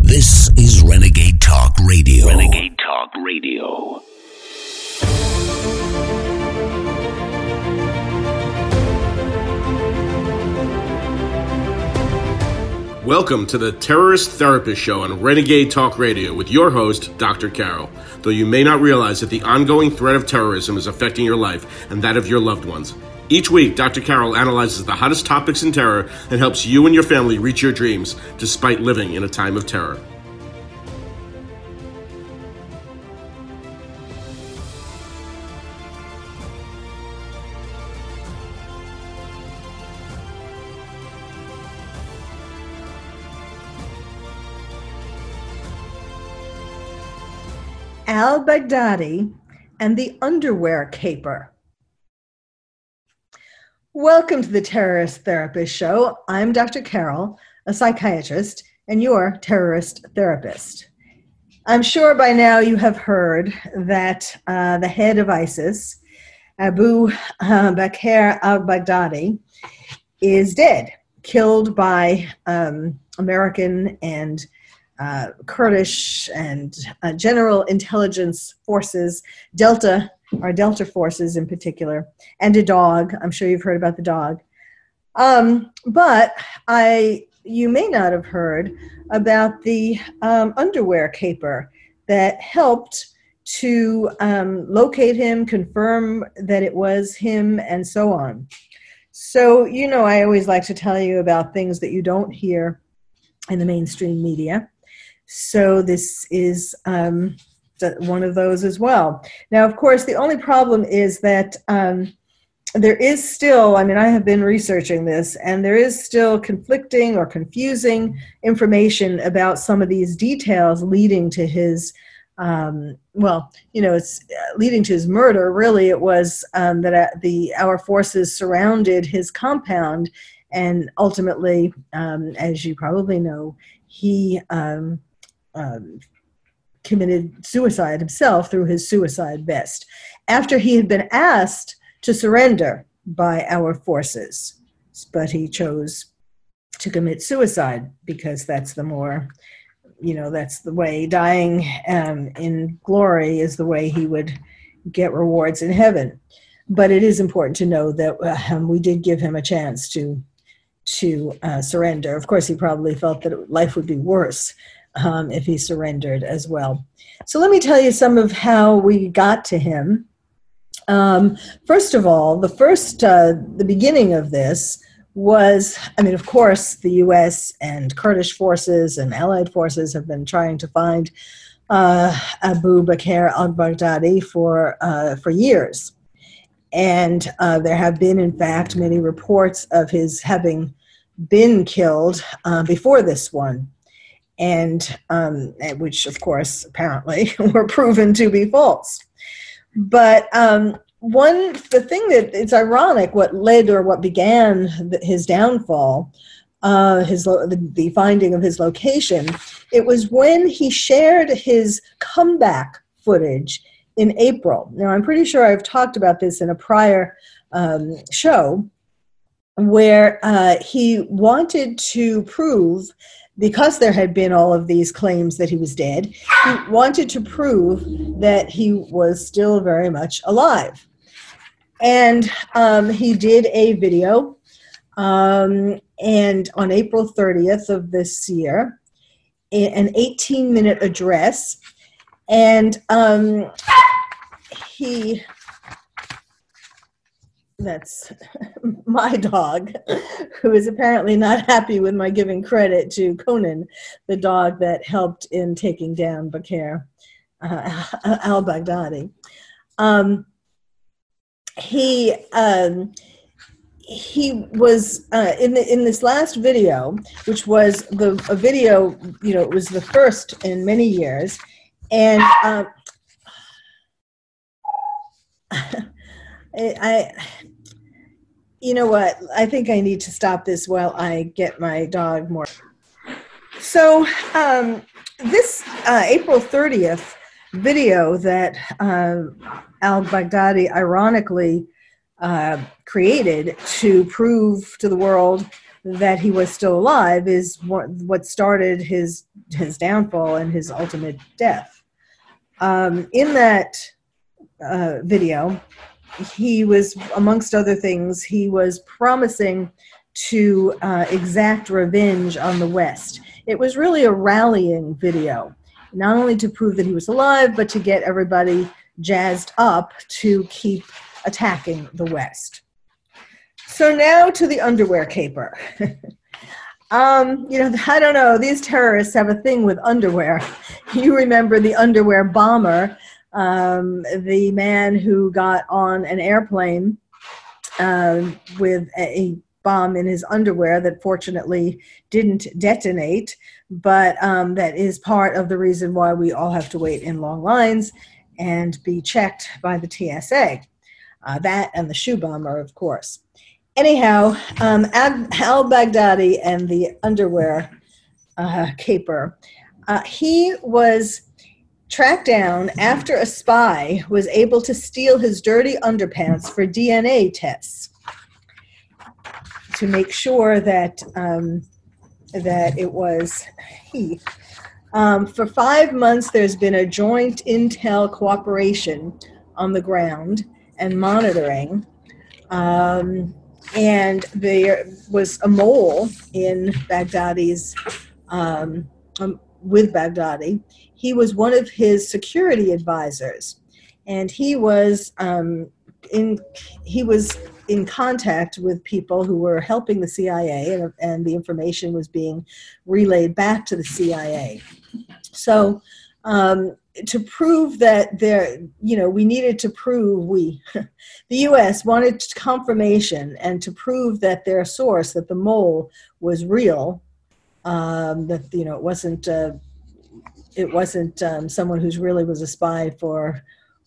This is Renegade Talk Radio. Renegade Talk Radio. Welcome to the Terrorist Therapist Show on Renegade Talk Radio with your host, Dr. Carol. Though you may not realize that the ongoing threat of terrorism is affecting your life and that of your loved ones. Each week, Dr. Carroll analyzes the hottest topics in terror and helps you and your family reach your dreams despite living in a time of terror. Al Baghdadi and the Underwear Caper. Welcome to the Terrorist Therapist Show. I'm Dr. Carol, a psychiatrist, and your terrorist therapist. I'm sure by now you have heard that uh, the head of ISIS, Abu uh, Bakr al Baghdadi, is dead, killed by um, American and uh, Kurdish and uh, general intelligence forces, Delta, our Delta forces in particular, and a dog. I'm sure you've heard about the dog. Um, but I, you may not have heard about the um, underwear caper that helped to um, locate him, confirm that it was him, and so on. So, you know, I always like to tell you about things that you don't hear in the mainstream media. So this is um, one of those as well. Now, of course, the only problem is that um, there is still, I mean, I have been researching this, and there is still conflicting or confusing information about some of these details leading to his. Um, well, you know, it's uh, leading to his murder. Really, it was um, that uh, the our forces surrounded his compound, and ultimately, um, as you probably know, he um, um, committed suicide himself through his suicide vest after he had been asked to surrender by our forces. But he chose to commit suicide because that's the more, you know, that's the way dying um, in glory is the way he would get rewards in heaven. But it is important to know that um, we did give him a chance to to uh, surrender. Of course, he probably felt that life would be worse um, if he surrendered as well. So let me tell you some of how we got to him. Um, first of all, the first, uh, the beginning of this was, I mean, of course, the U.S. and Kurdish forces and Allied forces have been trying to find uh, Abu Bakr al-Baghdadi for uh, for years, and uh, there have been, in fact, many reports of his having been killed uh, before this one and um, which of course apparently were proven to be false. But um, one, the thing that it's ironic, what led or what began his downfall, uh, his the, the finding of his location, it was when he shared his comeback footage in April. Now I'm pretty sure I've talked about this in a prior um, show where uh, he wanted to prove because there had been all of these claims that he was dead, he wanted to prove that he was still very much alive. And um, he did a video, um, and on April 30th of this year, an 18 minute address. And um, he that's my dog, who is apparently not happy with my giving credit to Conan, the dog that helped in taking down Bakr uh, al Baghdadi. Um, he um, he was uh, in the, in this last video, which was the a video. You know, it was the first in many years, and. Uh, I, you know what? I think I need to stop this while I get my dog more. So, um, this uh, April 30th video that uh, al Baghdadi ironically uh, created to prove to the world that he was still alive is what, started his his downfall and his ultimate death. Um, in that uh, video, he was, amongst other things, he was promising to uh, exact revenge on the West. It was really a rallying video, not only to prove that he was alive, but to get everybody jazzed up to keep attacking the West. So now to the underwear caper. um, you know, I don't know, these terrorists have a thing with underwear. You remember the underwear bomber, um, the man who got on an airplane uh, with a bomb in his underwear that fortunately didn't detonate, but um, that is part of the reason why we all have to wait in long lines and be checked by the TSA. Uh, that and the shoe bomber, of course. Anyhow, um, al Baghdadi and the underwear uh, caper, uh, he was tracked down after a spy was able to steal his dirty underpants for DNA tests to make sure that um, that it was he. Um, for five months, there's been a joint intel cooperation on the ground and monitoring. Um, and there was a mole in Baghdadi's, um, um, with Baghdadi. He was one of his security advisors, and he was um, in he was in contact with people who were helping the CIA, and, and the information was being relayed back to the CIA. So, um, to prove that there, you know, we needed to prove we, the U.S. wanted confirmation and to prove that their source, that the mole was real, um, that you know it wasn't. Uh, it wasn't um, someone who's really was a spy for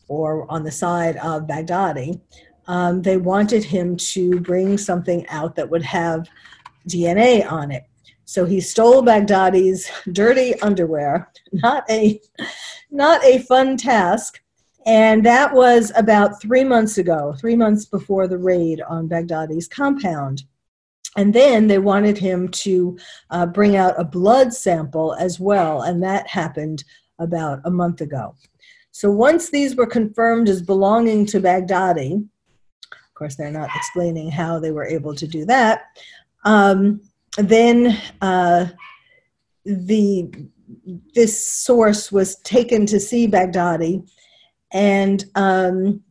or on the side of Baghdadi um, they wanted him to bring something out that would have DNA on it. So he stole Baghdadi's dirty underwear, not a, not a fun task. And that was about three months ago, three months before the raid on Baghdadi's compound. And then they wanted him to uh, bring out a blood sample as well, and that happened about a month ago. So once these were confirmed as belonging to Baghdadi, of course, they're not explaining how they were able to do that. Um, then uh, the this source was taken to see Baghdadi, and um,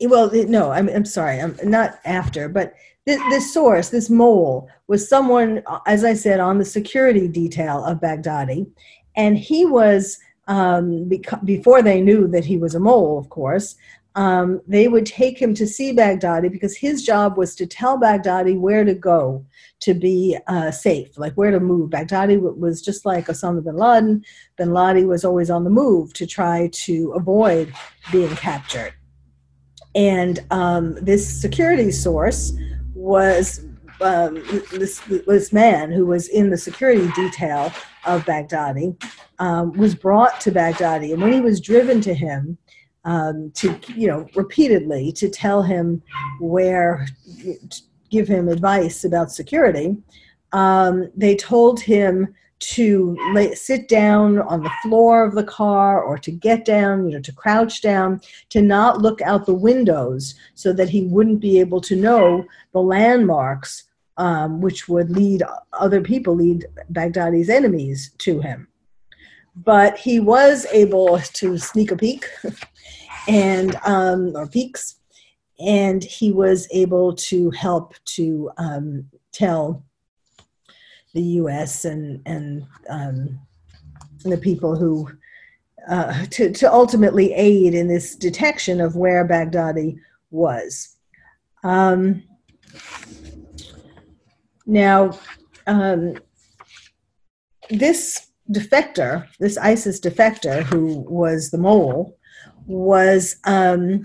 well, no, I'm, I'm sorry, I'm not after, but this, this source, this mole, was someone, as I said, on the security detail of Baghdadi, and he was um, beca- before they knew that he was a mole, of course, um, they would take him to see Baghdadi because his job was to tell Baghdadi where to go to be uh, safe, like where to move. Baghdadi was just like Osama bin Laden. Bin Laden was always on the move to try to avoid being captured. And um, this security source was um, this, this man who was in the security detail of Baghdadi um, was brought to Baghdadi. And when he was driven to him, um, to you know repeatedly to tell him where give him advice about security um, they told him to lay, sit down on the floor of the car or to get down you know to crouch down to not look out the windows so that he wouldn't be able to know the landmarks um, which would lead other people lead baghdadi's enemies to him. But he was able to sneak a peek and um, or peaks, and he was able to help to um, tell the U.S. and and um, the people who uh, to to ultimately aid in this detection of where Baghdadi was. Um, now, um, this defector, this ISIS defector, who was the mole, was um,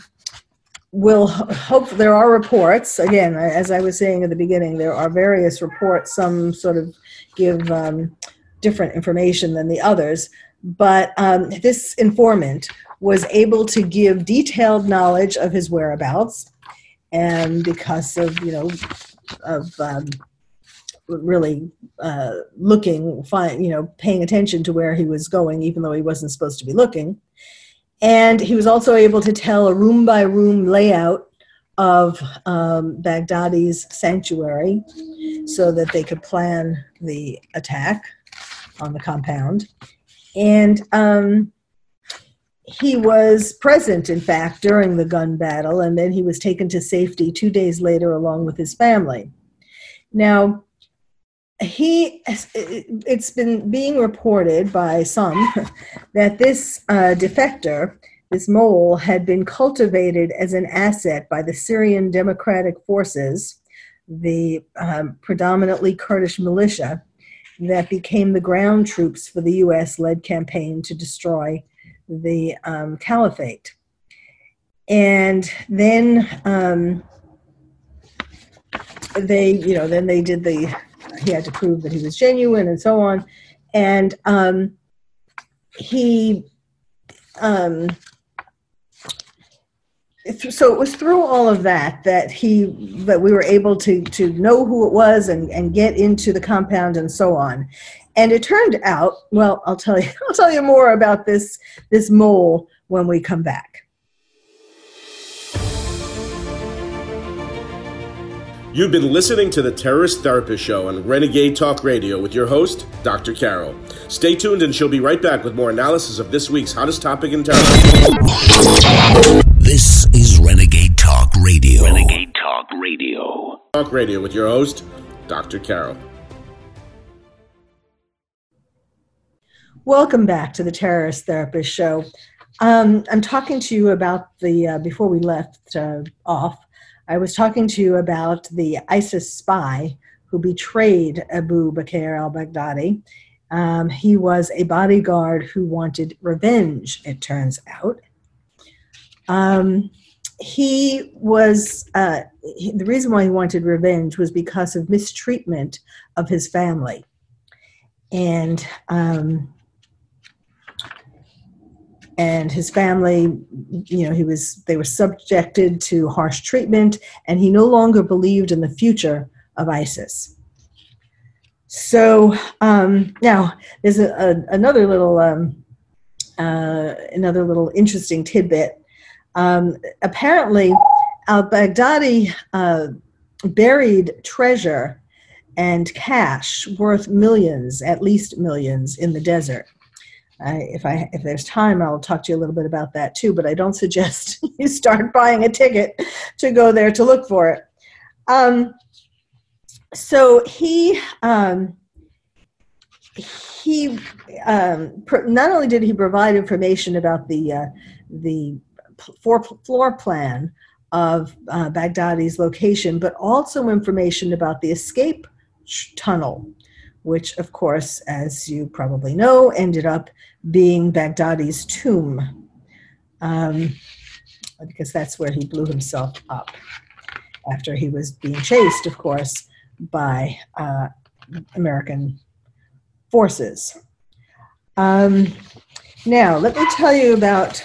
will hope there are reports again as i was saying at the beginning there are various reports some sort of give um, different information than the others but um, this informant was able to give detailed knowledge of his whereabouts and because of you know of um, really uh, looking, fine, you know, paying attention to where he was going, even though he wasn't supposed to be looking. And he was also able to tell a room by room layout of um, Baghdadi's sanctuary so that they could plan the attack on the compound. And um, he was present, in fact, during the gun battle, and then he was taken to safety two days later along with his family. Now, he it's been being reported by some that this uh, defector this mole had been cultivated as an asset by the syrian democratic forces the um, predominantly kurdish militia that became the ground troops for the us led campaign to destroy the um, caliphate. And then um, they you know then they did the he had to prove that he was genuine and so on. And um, he, um, so it was through all of that that he that we were able to to know who it was and and get into the compound and so on. And it turned out, well, I'll tell you, I'll tell you more about this this mole when we come back. You've been listening to the Terrorist Therapist Show on Renegade Talk Radio with your host, Dr. Carol. Stay tuned and she'll be right back with more analysis of this week's hottest topic in terror. This is Renegade Talk Radio. Renegade Talk Radio. Talk Radio with your host, Dr. Carol. Welcome back to the Terrorist Therapist Show. Um, I'm talking to you about the, uh, before we left uh, off, I was talking to you about the ISIS spy who betrayed Abu Bakr al Baghdadi. Um, he was a bodyguard who wanted revenge, it turns out. Um, he was, uh, he, the reason why he wanted revenge was because of mistreatment of his family. And um, and his family you know he was they were subjected to harsh treatment and he no longer believed in the future of isis. So um, now there's a, a, another little um, uh, another little interesting tidbit. Um, apparently al-baghdadi uh, buried treasure and cash worth millions at least millions in the desert I, if I if there's time, I'll talk to you a little bit about that too. But I don't suggest you start buying a ticket to go there to look for it. Um, so he um, he um, not only did he provide information about the uh, the floor, floor plan of uh, Baghdadi's location, but also information about the escape tunnel, which, of course, as you probably know, ended up being Baghdadi's tomb, um, because that's where he blew himself up after he was being chased, of course, by uh, American forces. Um, now, let me tell you about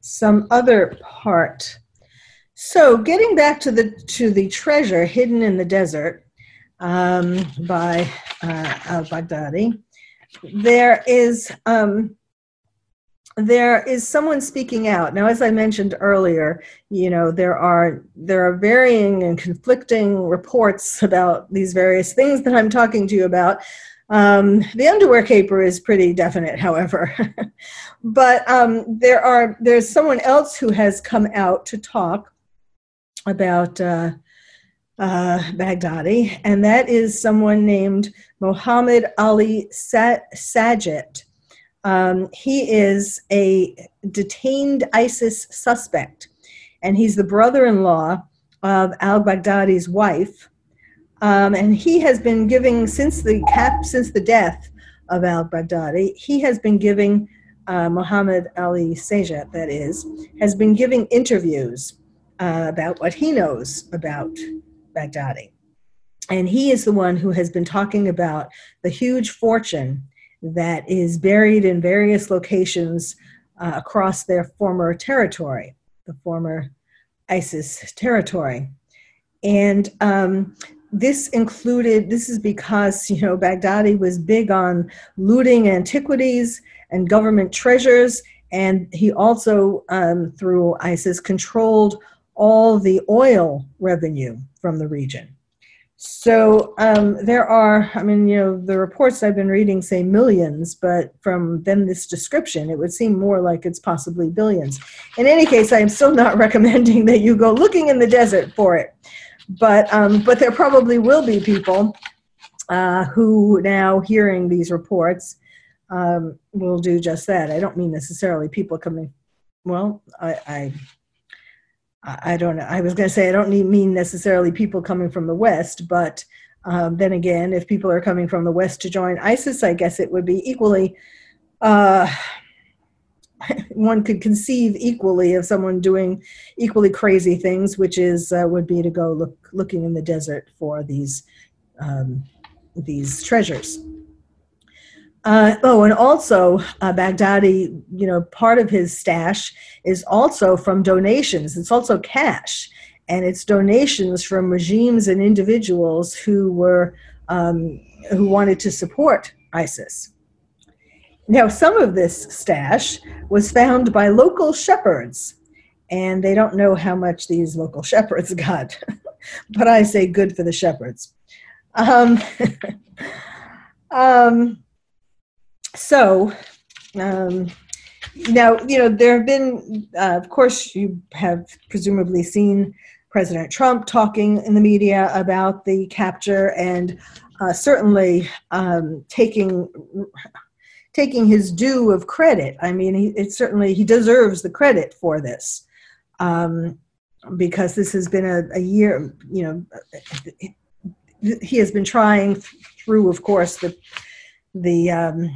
some other part. So, getting back to the to the treasure hidden in the desert um, by uh, al-Baghdadi there is um, there is someone speaking out. Now as i mentioned earlier you know there are there are varying and conflicting reports about these various things that i'm talking to you about. Um, the underwear caper is pretty definite however. But um, there are there's someone else who has come out to talk about uh, uh, Baghdadi, and that is someone named Mohammed Ali Sajid. Um, he is a detained ISIS suspect, and he's the brother in law of al Baghdadi's wife. Um, and he has been giving, since the, cap, since the death of al Baghdadi, he has been giving, uh, Muhammad Ali Sajid, that is, has been giving interviews uh, about what he knows about Baghdadi. And he is the one who has been talking about the huge fortune that is buried in various locations uh, across their former territory, the former ISIS territory. And um, this included, this is because, you know, Baghdadi was big on looting antiquities and government treasures. And he also, um, through ISIS, controlled all the oil revenue from the region. So um, there are, I mean, you know, the reports I've been reading say millions, but from then this description, it would seem more like it's possibly billions. In any case, I am still not recommending that you go looking in the desert for it. But, um, but there probably will be people uh, who now hearing these reports um, will do just that. I don't mean necessarily people coming, well, I, I I don't know. I was going to say I don't mean necessarily people coming from the West, but um, then again, if people are coming from the West to join ISIS, I guess it would be equally. Uh, one could conceive equally of someone doing equally crazy things, which is uh, would be to go look looking in the desert for these um, these treasures. Uh, oh, and also uh, Baghdadi, you know, part of his stash is also from donations. It's also cash, and it's donations from regimes and individuals who were um, who wanted to support ISIS. Now, some of this stash was found by local shepherds, and they don't know how much these local shepherds got, but I say good for the shepherds. Um, um, so um, now you know there have been uh, of course you have presumably seen president trump talking in the media about the capture and uh, certainly um, taking taking his due of credit. I mean he, it certainly he deserves the credit for this um, because this has been a, a year you know he has been trying through of course the the um,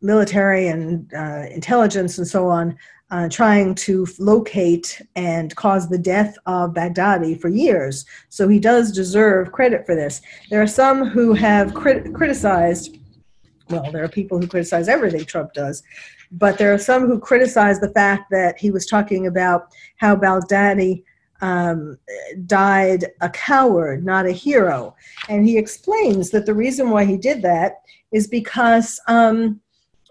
military and uh, intelligence and so on uh, trying to locate and cause the death of Baghdadi for years. So he does deserve credit for this. There are some who have crit- criticized, well, there are people who criticize everything Trump does, but there are some who criticize the fact that he was talking about how Baghdadi um, died a coward, not a hero. And he explains that the reason why he did that is because. Um,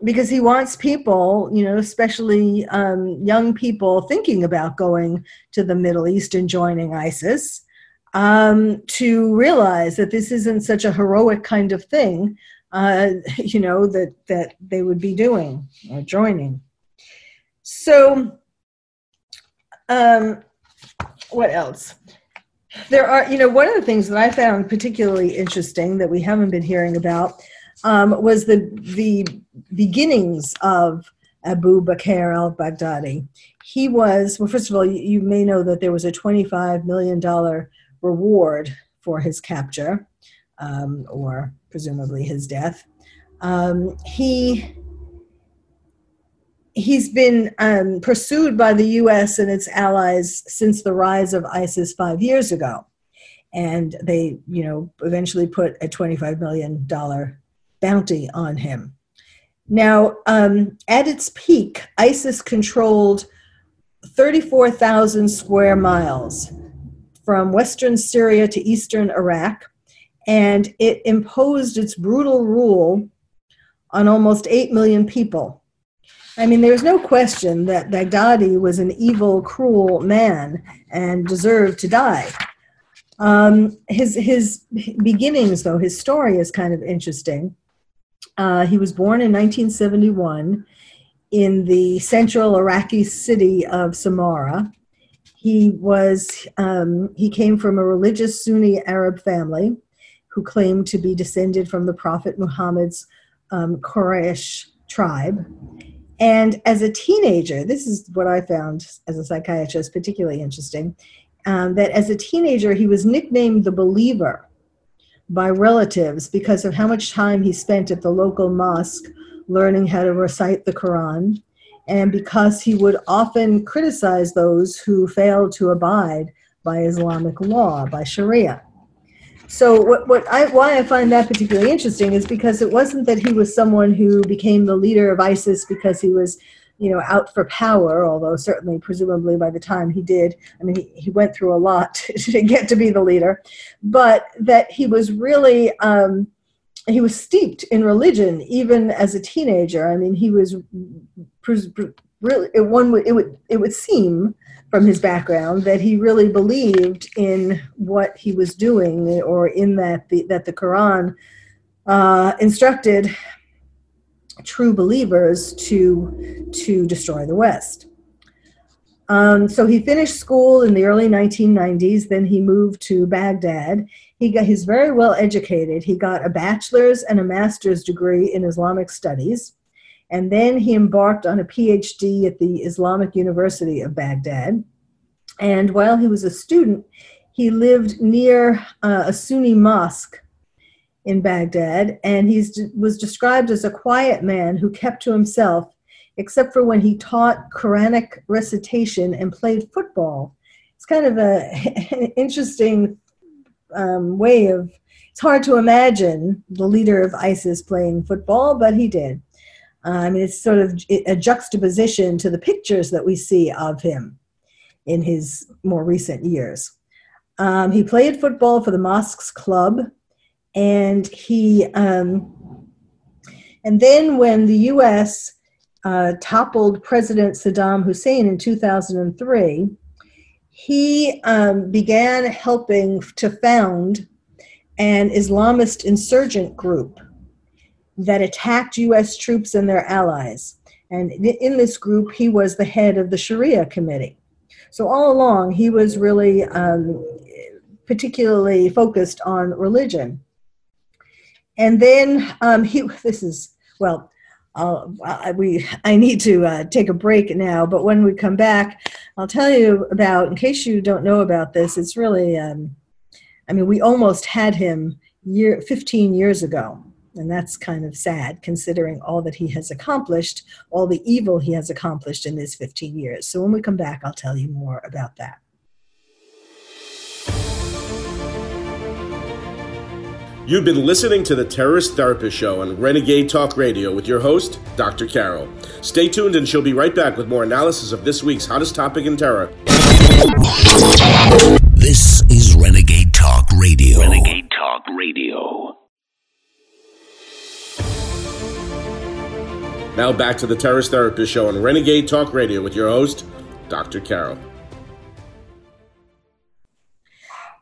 because he wants people, you know, especially um, young people thinking about going to the Middle East and joining ISIS, um, to realize that this isn't such a heroic kind of thing, uh, you know, that that they would be doing or joining. So, um, what else? There are, you know, one of the things that I found particularly interesting that we haven't been hearing about um, was the the beginnings of Abu Bakr al-Baghdadi. He was well. First of all, you, you may know that there was a twenty-five million dollar reward for his capture, um, or presumably his death. Um, he he's been um, pursued by the U.S. and its allies since the rise of ISIS five years ago, and they, you know, eventually put a twenty-five million dollar bounty on him. Now, um, at its peak, ISIS controlled 34,000 square miles from western Syria to eastern Iraq, and it imposed its brutal rule on almost 8 million people. I mean, there's no question that Baghdadi was an evil, cruel man and deserved to die. Um, his, his beginnings, though, his story is kind of interesting. Uh, he was born in 1971 in the central Iraqi city of Samarra. He was um, he came from a religious Sunni Arab family who claimed to be descended from the Prophet Muhammad's um, Quraysh tribe. And as a teenager, this is what I found as a psychiatrist particularly interesting. Um, that as a teenager, he was nicknamed the believer by relatives because of how much time he spent at the local mosque learning how to recite the Quran, and because he would often criticize those who failed to abide by Islamic law, by Sharia. So, what, what I, why I find that particularly interesting is because it wasn't that he was someone who became the leader of ISIS because he was you know, out for power, although certainly, presumably, by the time he did, I mean, he, he went through a lot to get to be the leader, but that he was really, um, he was steeped in religion even as a teenager. I mean, he was really, it, one would, it would, it would seem from his background that he really believed in what he was doing or in that the, that the Quran uh, instructed true believers to, to destroy the West. Um, so he finished school in the early 1990s. Then he moved to Baghdad. He got he's very well educated. He got a bachelor's and a master's degree in Islamic studies, and then he embarked on a PhD at the Islamic University of Baghdad. And while he was a student, he lived near uh, a Sunni mosque in Baghdad, and he was described as a quiet man who kept to himself, except for when he taught Quranic recitation and played football. It's kind of a, an interesting um, way of. It's hard to imagine the leader of ISIS playing football, but he did. Uh, I mean, it's sort of a juxtaposition to the pictures that we see of him in his more recent years. Um, he played football for the Mosques Club and he um, and then when the U.S. Uh, toppled President Saddam Hussein in 2003, he um, began helping to found an Islamist insurgent group that attacked U.S. troops and their allies. And in this group, he was the head of the Sharia committee. So all along, he was really um, particularly focused on religion. And then um, he, this is, well, we, I need to uh, take a break now, but when we come back, I'll tell you about, in case you don't know about this, it's really, um, I mean, we almost had him year, 15 years ago. And that's kind of sad considering all that he has accomplished, all the evil he has accomplished in these 15 years. So when we come back, I'll tell you more about that. You've been listening to the Terrorist Therapist Show on Renegade Talk Radio with your host, Dr. Carol. Stay tuned and she'll be right back with more analysis of this week's hottest topic in terror. This is Renegade Talk Radio. Renegade Talk Radio. Now back to the Terrorist Therapist Show on Renegade Talk Radio with your host, Dr. Carol.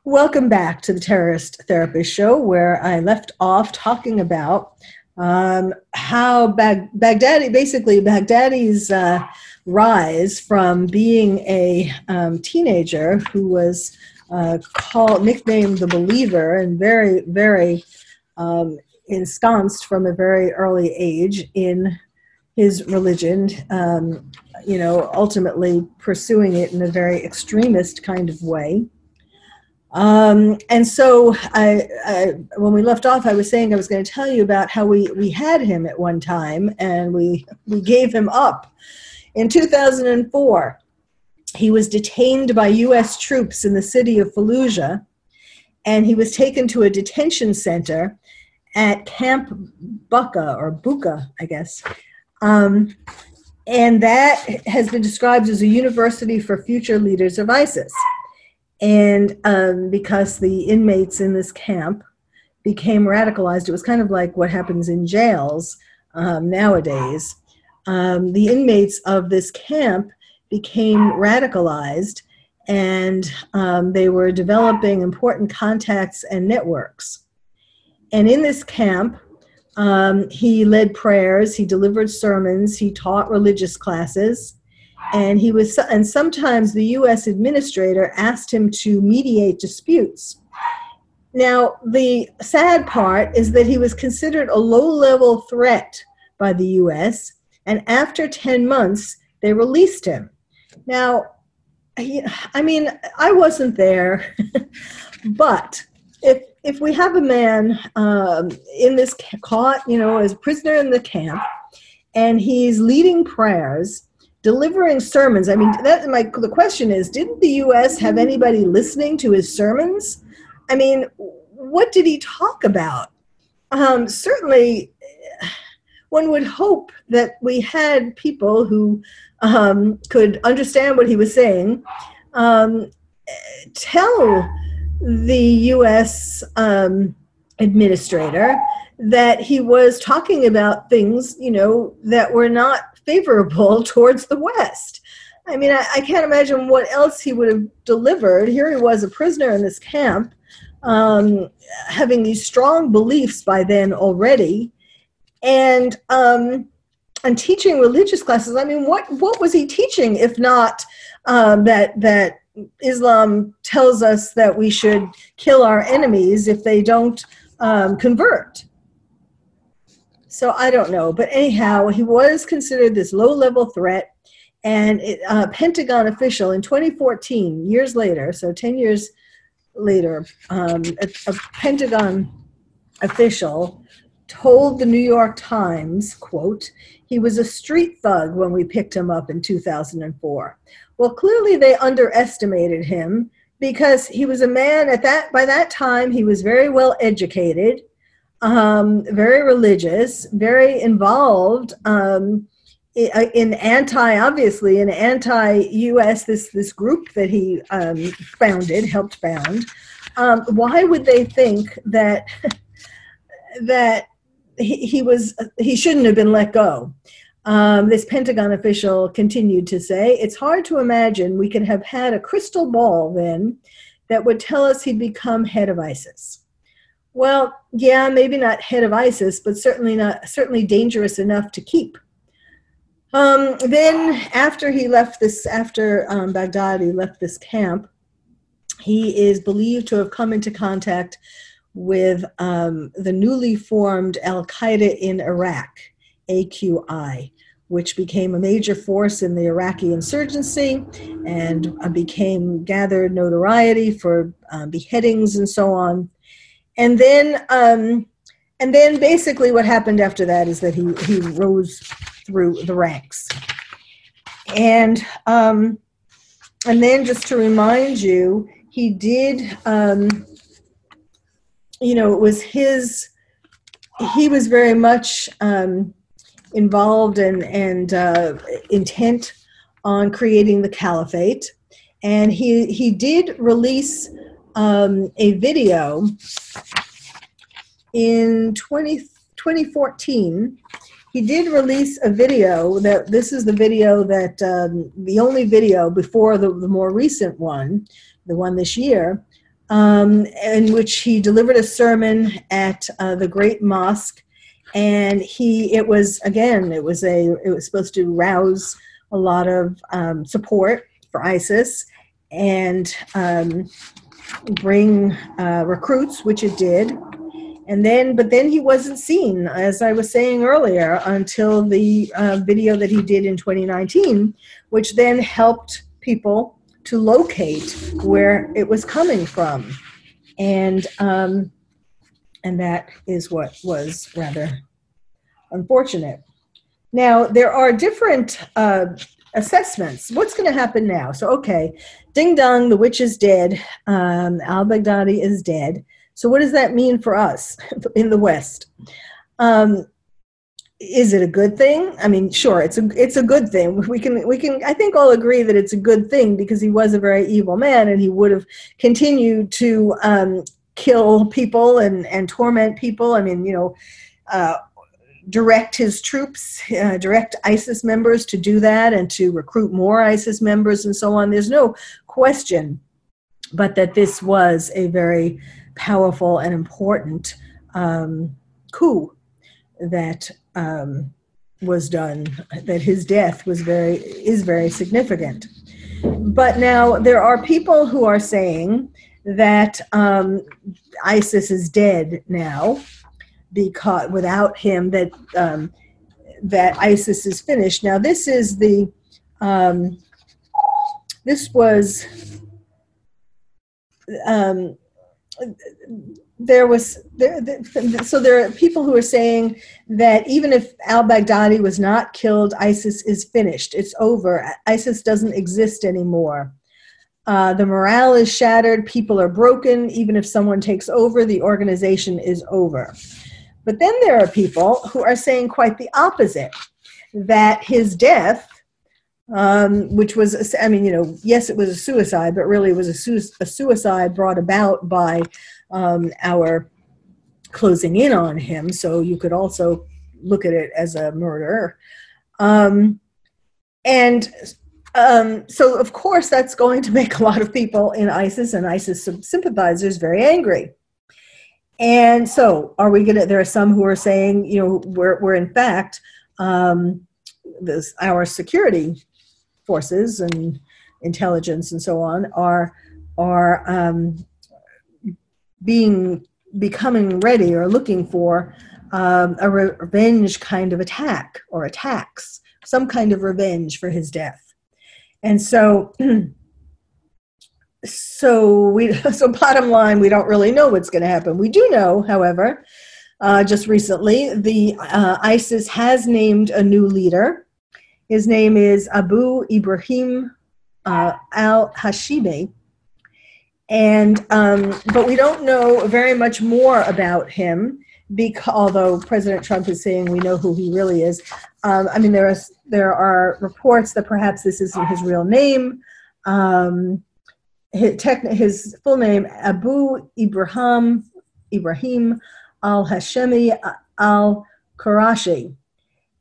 Welcome back to the Terrorist Therapist Show, where I left off talking about um, how Bag- Baghdadi, basically Baghdadi's uh, rise from being a um, teenager who was uh, called nicknamed the Believer and very, very um, ensconced from a very early age in his religion. Um, you know, ultimately pursuing it in a very extremist kind of way. Um, and so I, I, when we left off, I was saying I was going to tell you about how we, we had him at one time and we, we gave him up. In 2004, he was detained by U.S. troops in the city of Fallujah and he was taken to a detention center at Camp Bucca or Buka, I guess. Um, and that has been described as a university for future leaders of ISIS and um, because the inmates in this camp became radicalized, it was kind of like what happens in jails um, nowadays. Um, the inmates of this camp became radicalized and um, they were developing important contacts and networks. And in this camp, um, he led prayers, he delivered sermons, he taught religious classes and he was and sometimes the US administrator asked him to mediate disputes. Now the sad part is that he was considered a low-level threat by the US and after 10 months they released him. Now I mean I wasn't there but if if we have a man um, in this caught you know as a prisoner in the camp and he's leading prayers delivering sermons. I mean, that my the question is, didn't the U.S. have anybody listening to his sermons? I mean, what did he talk about? Um, certainly, one would hope that we had people who um, could understand what he was saying, um, tell the U.S. Um, administrator that he was talking about things, you know, that were not favorable towards the West. I mean, I, I, can't imagine what else he would have delivered. Here he was, a prisoner in this camp, um, having these strong beliefs by then already, and um, and teaching religious classes. I mean, what what was he teaching if not um, that that Islam tells us that we should kill our enemies if they don't um, convert? So I don't know, but anyhow, he was considered this low-level threat, and a uh, Pentagon official in 2014, years later, so 10 years later, um, a, a Pentagon official told the New York Times, quote, he was a street thug when we picked him up in 2004. Well, clearly they underestimated him because he was a man at that by that time he was very well educated, um, very religious, very involved um, in anti obviously in anti-U.S. this this group that he um, founded helped found. Um, why would they think that that he, he was he shouldn't have been let go. Um, this Pentagon official continued to say, "It's hard to imagine we could have had a crystal ball then that would tell us he'd become head of ISIS." Well, yeah, maybe not head of ISIS, but certainly not certainly dangerous enough to keep. Um, then, after he left this, after um, Baghdadi left this camp, he is believed to have come into contact with um, the newly formed Al Qaeda in Iraq, AQI, which became a major force in the Iraqi insurgency and uh, became gathered notoriety for uh, beheadings and so on. And then, um, and then basically, what happened after that is that he he rose through the ranks, and um, and then just to remind you, he did. Um, you know, it was his, he was very much um, involved and, and uh, intent on creating the caliphate. And he, he did release um, a video in 20, 2014 he did release a video that this is the video that um, the only video before the, the more recent one the one this year um, in which he delivered a sermon at uh, the Great Mosque, and he it was again it was a it was supposed to rouse a lot of um, support for ISIS. And um, bring uh, recruits, which it did. And then, but then he wasn't seen, as I was saying earlier, until the uh, video that he did in 2019, which then helped people to locate where it was coming from. And, um, and that is what was rather unfortunate. Now, there are different uh, assessments. What's going to happen now? So, okay, ding dong, the witch is dead, um, al Baghdadi is dead. So, what does that mean for us in the West? Um, is it a good thing? I mean, sure, it's a it's a good thing. We can we can I think all agree that it's a good thing because he was a very evil man and he would have continued to um, kill people and and torment people. I mean, you know, uh, direct his troops, uh, direct ISIS members to do that and to recruit more ISIS members and so on. There's no question, but that this was a very powerful and important um, coup that um, was done, that his death was very is very significant. But now there are people who are saying that um, ISIS is dead now because without him that um, that ISIS is finished. Now this is the um, this was um, there was there, so there are people who are saying that even if al-Baghdadi was not killed, ISIS is finished. It's over. ISIS doesn't exist anymore. Uh, the morale is shattered. People are broken. Even if someone takes over, the organization is over. But then there are people who are saying quite the opposite that his death, um, which was, I mean, you know, yes, it was a suicide, but really it was a, su- a suicide brought about by um, our closing in on him. So you could also look at it as a murder. Um, and um, so, of course, that's going to make a lot of people in ISIS and ISIS sympathizers very angry. And so, are we going to? There are some who are saying, you know, we're, we're in fact, um, this, our security forces and intelligence and so on are are um, being becoming ready or looking for um, a revenge kind of attack or attacks, some kind of revenge for his death. And so, so we so bottom line, we don't really know what's going to happen. We do know, however, uh, just recently, the uh, ISIS has named a new leader. His name is Abu Ibrahim uh, al Hashimi, and um, but we don't know very much more about him because although President Trump is saying we know who he really is, um, I mean there are there are reports that perhaps this isn't his real name. Um, his, his full name Abu Ibrahim Ibrahim Al Hashemi Al Qurashi,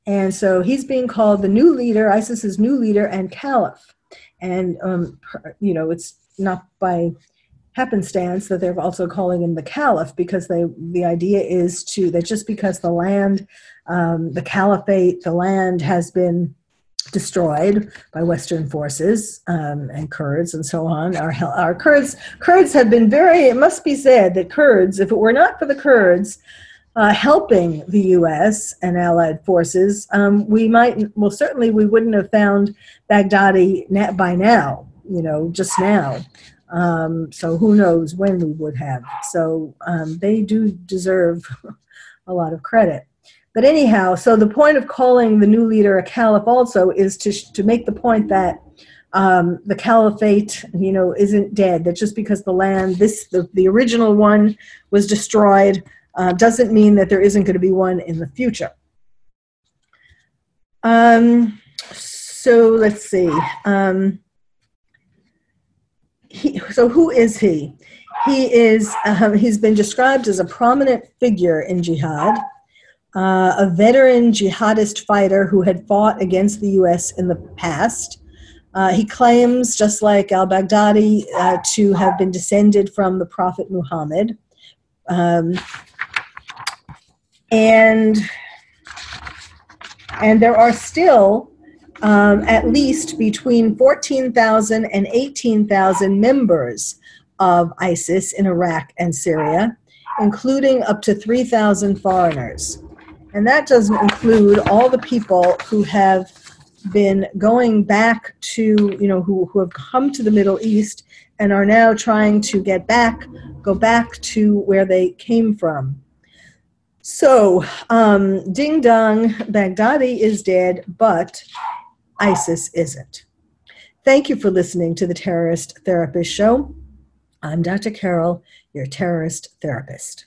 and so he's being called the new leader, ISIS's new leader and caliph, and um, you know it's not by happenstance that they're also calling him the caliph because they the idea is to that just because the land um, the caliphate the land has been destroyed by Western forces um, and Kurds and so on. Our, our Kurds Kurds have been very. It must be said that Kurds, if it were not for the Kurds uh, helping the U.S. and allied forces, um, we might. Well, certainly we wouldn't have found Baghdadi by now. You know, just now. Um, so who knows when we would have. So um, they do deserve a lot of credit. But anyhow, so the point of calling the new leader a caliph also is to, to make the point that um, the caliphate, you know, isn't dead. That just because the land, this the, the original one was destroyed, uh, doesn't mean that there isn't going to be one in the future. Um, so let's see. Um, he, so who is he? He is. Um, he's been described as a prominent figure in jihad, uh, a veteran jihadist fighter who had fought against the U.S. in the past. Uh, he claims, just like al-Baghdadi, uh, to have been descended from the Prophet Muhammad, um, and and there are still um, at least between 14,000 and 18,000 members of ISIS in Iraq and Syria, including up to 3,000 foreigners. And that doesn't include all the people who have been going back to, you know, who, who have come to the Middle East and are now trying to get back, go back to where they came from. So, um, ding dong, Baghdadi is dead, but ISIS isn't. Thank you for listening to the Terrorist Therapist Show. I'm Dr. Carol, your terrorist therapist.